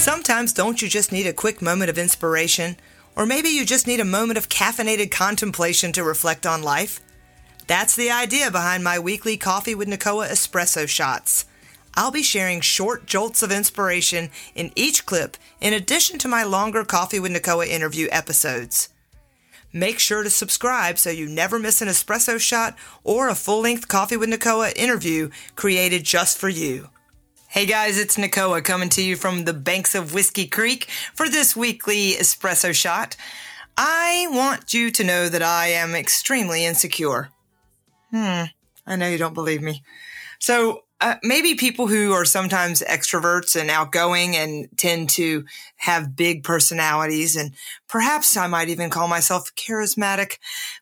Sometimes don't you just need a quick moment of inspiration? Or maybe you just need a moment of caffeinated contemplation to reflect on life? That's the idea behind my weekly Coffee with Nicoa espresso shots. I'll be sharing short jolts of inspiration in each clip in addition to my longer Coffee with Nicoa interview episodes. Make sure to subscribe so you never miss an espresso shot or a full length Coffee with Nicoa interview created just for you. Hey guys, it's Nicoa coming to you from the banks of Whiskey Creek for this weekly espresso shot. I want you to know that I am extremely insecure. Hmm, I know you don't believe me. So, uh, maybe people who are sometimes extroverts and outgoing and tend to have big personalities and perhaps I might even call myself charismatic.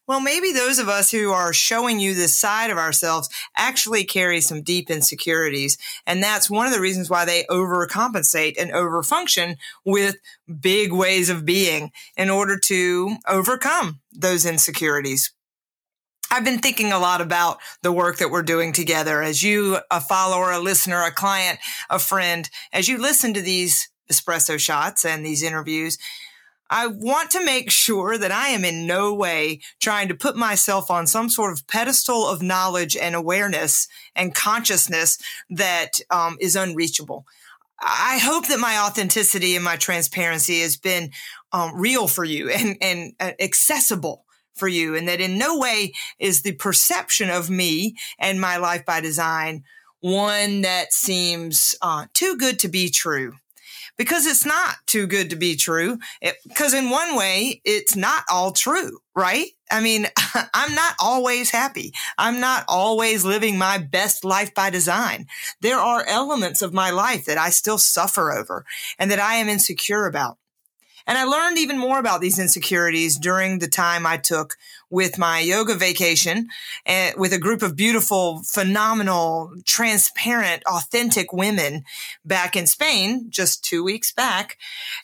Well, maybe those of us who are showing you this side of ourselves actually carry some deep insecurities. And that's one of the reasons why they overcompensate and overfunction with big ways of being in order to overcome those insecurities. I've been thinking a lot about the work that we're doing together as you, a follower, a listener, a client, a friend, as you listen to these espresso shots and these interviews. I want to make sure that I am in no way trying to put myself on some sort of pedestal of knowledge and awareness and consciousness that um, is unreachable. I hope that my authenticity and my transparency has been um, real for you and, and uh, accessible for you and that in no way is the perception of me and my life by design one that seems uh, too good to be true. Because it's not too good to be true because in one way it's not all true right? I mean i'm not always happy. I'm not always living my best life by design. There are elements of my life that i still suffer over and that i am insecure about and I learned even more about these insecurities during the time I took with my yoga vacation and with a group of beautiful, phenomenal, transparent, authentic women back in Spain just two weeks back.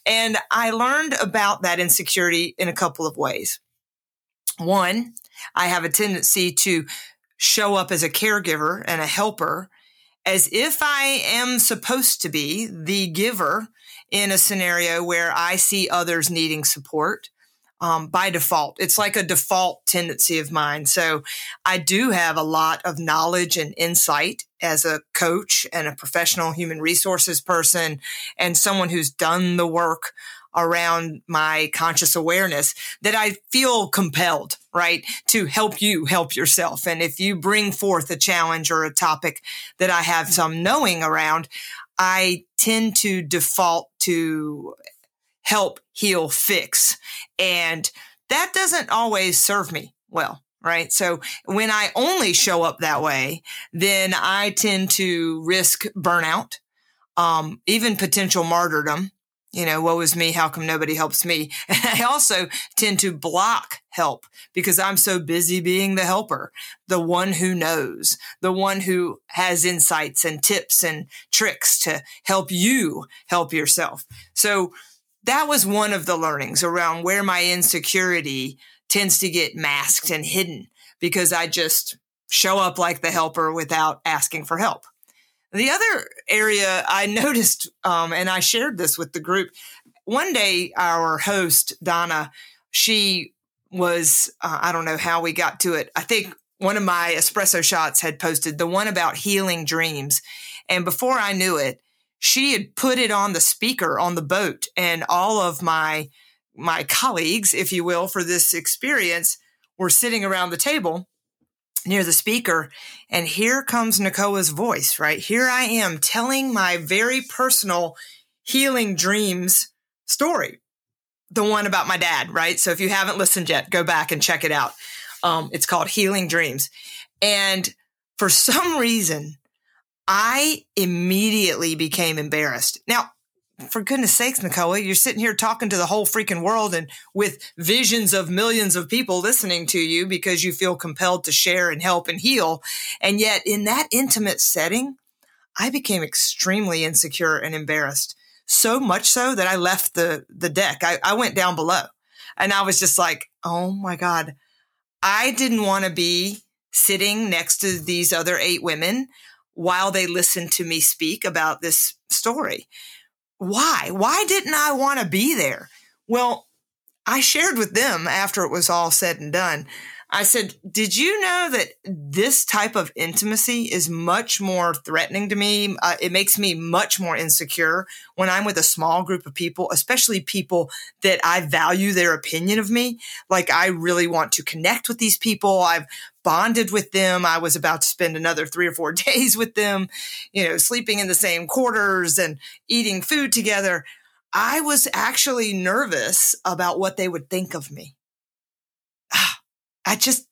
And I learned about that insecurity in a couple of ways. One, I have a tendency to show up as a caregiver and a helper as if I am supposed to be the giver in a scenario where I see others needing support. Um, by default. It's like a default tendency of mine. So I do have a lot of knowledge and insight as a coach and a professional human resources person and someone who's done the work around my conscious awareness that I feel compelled, right, to help you help yourself. And if you bring forth a challenge or a topic that I have some knowing around, I tend to default to help, heal, fix. And that doesn't always serve me well. Right. So when I only show up that way, then I tend to risk burnout, um, even potential martyrdom you know, woe is me. How come nobody helps me? And I also tend to block help because I'm so busy being the helper, the one who knows, the one who has insights and tips and tricks to help you help yourself. So that was one of the learnings around where my insecurity tends to get masked and hidden because I just show up like the helper without asking for help. The other area I noticed, um, and I shared this with the group, one day our host, Donna, she was, uh, I don't know how we got to it. I think one of my espresso shots had posted the one about healing dreams. And before I knew it, she had put it on the speaker on the boat and all of my my colleagues if you will for this experience were sitting around the table near the speaker. And here comes Nicoa's voice, right? Here I am telling my very personal healing dreams story. The one about my dad, right? So if you haven't listened yet, go back and check it out. Um, it's called Healing Dreams. And for some reason, I immediately became embarrassed. Now, for goodness sakes, Nicoa, you're sitting here talking to the whole freaking world and with visions of millions of people listening to you because you feel compelled to share and help and heal. And yet in that intimate setting, I became extremely insecure and embarrassed. So much so that I left the, the deck. I, I went down below and I was just like, Oh my God. I didn't want to be sitting next to these other eight women while they listened to me speak about this story why? Why didn't I want to be there? Well, I shared with them after it was all said and done. I said, Did you know that this type of intimacy is much more threatening to me? Uh, it makes me much more insecure when I'm with a small group of people, especially people that I value their opinion of me. Like, I really want to connect with these people. I've bonded with them. I was about to spend another three or four days with them, you know, sleeping in the same quarters and eating food together. I was actually nervous about what they would think of me. I just,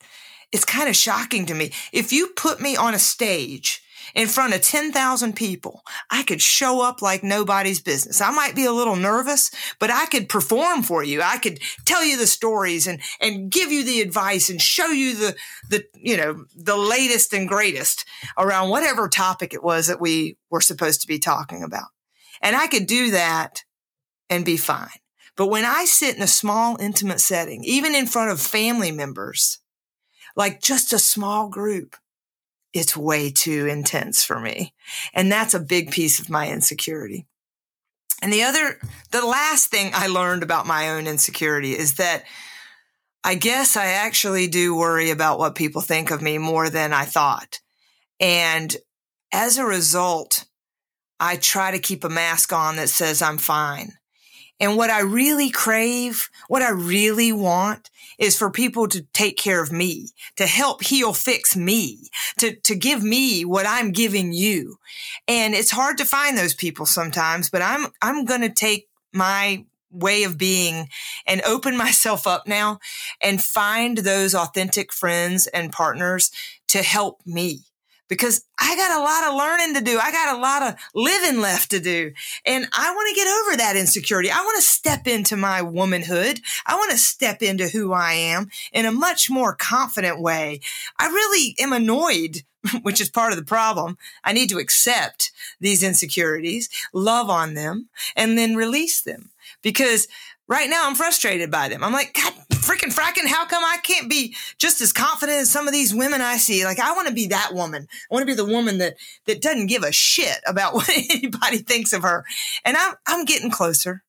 it's kind of shocking to me. If you put me on a stage in front of 10,000 people, I could show up like nobody's business. I might be a little nervous, but I could perform for you. I could tell you the stories and, and give you the advice and show you the, the, you know, the latest and greatest around whatever topic it was that we were supposed to be talking about. And I could do that and be fine. But when I sit in a small, intimate setting, even in front of family members, like just a small group, it's way too intense for me. And that's a big piece of my insecurity. And the other, the last thing I learned about my own insecurity is that I guess I actually do worry about what people think of me more than I thought. And as a result, I try to keep a mask on that says I'm fine. And what I really crave, what I really want is for people to take care of me, to help heal, fix me, to, to give me what I'm giving you. And it's hard to find those people sometimes, but I'm, I'm going to take my way of being and open myself up now and find those authentic friends and partners to help me because I got a lot of learning to do. I got a lot of living left to do. And I want to get over that insecurity. I want to step into my womanhood. I want to step into who I am in a much more confident way. I really am annoyed which is part of the problem. I need to accept these insecurities, love on them, and then release them because right now I'm frustrated by them. I'm like, God freaking fracking, how come I can't be just as confident as some of these women I see? Like, I want to be that woman. I want to be the woman that, that doesn't give a shit about what anybody thinks of her. And I'm, I'm getting closer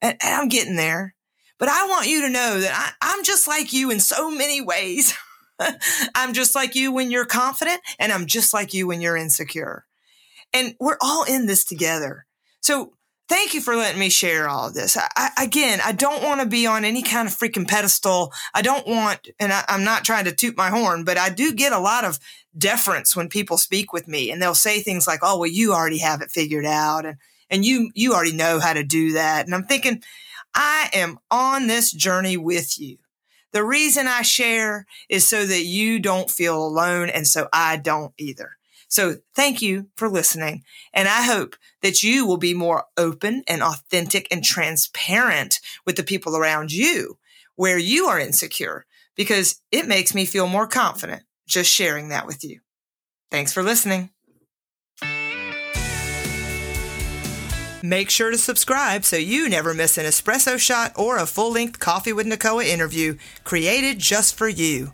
and, and I'm getting there. But I want you to know that I, I'm just like you in so many ways. I'm just like you when you're confident and I'm just like you when you're insecure. And we're all in this together. So thank you for letting me share all of this. I, I, again, I don't want to be on any kind of freaking pedestal. I don't want, and I, I'm not trying to toot my horn, but I do get a lot of deference when people speak with me and they'll say things like, Oh, well, you already have it figured out. And, and you, you already know how to do that. And I'm thinking, I am on this journey with you. The reason I share is so that you don't feel alone. And so I don't either. So thank you for listening. And I hope that you will be more open and authentic and transparent with the people around you where you are insecure because it makes me feel more confident just sharing that with you. Thanks for listening. Make sure to subscribe so you never miss an espresso shot or a full length Coffee with Nicoa interview created just for you.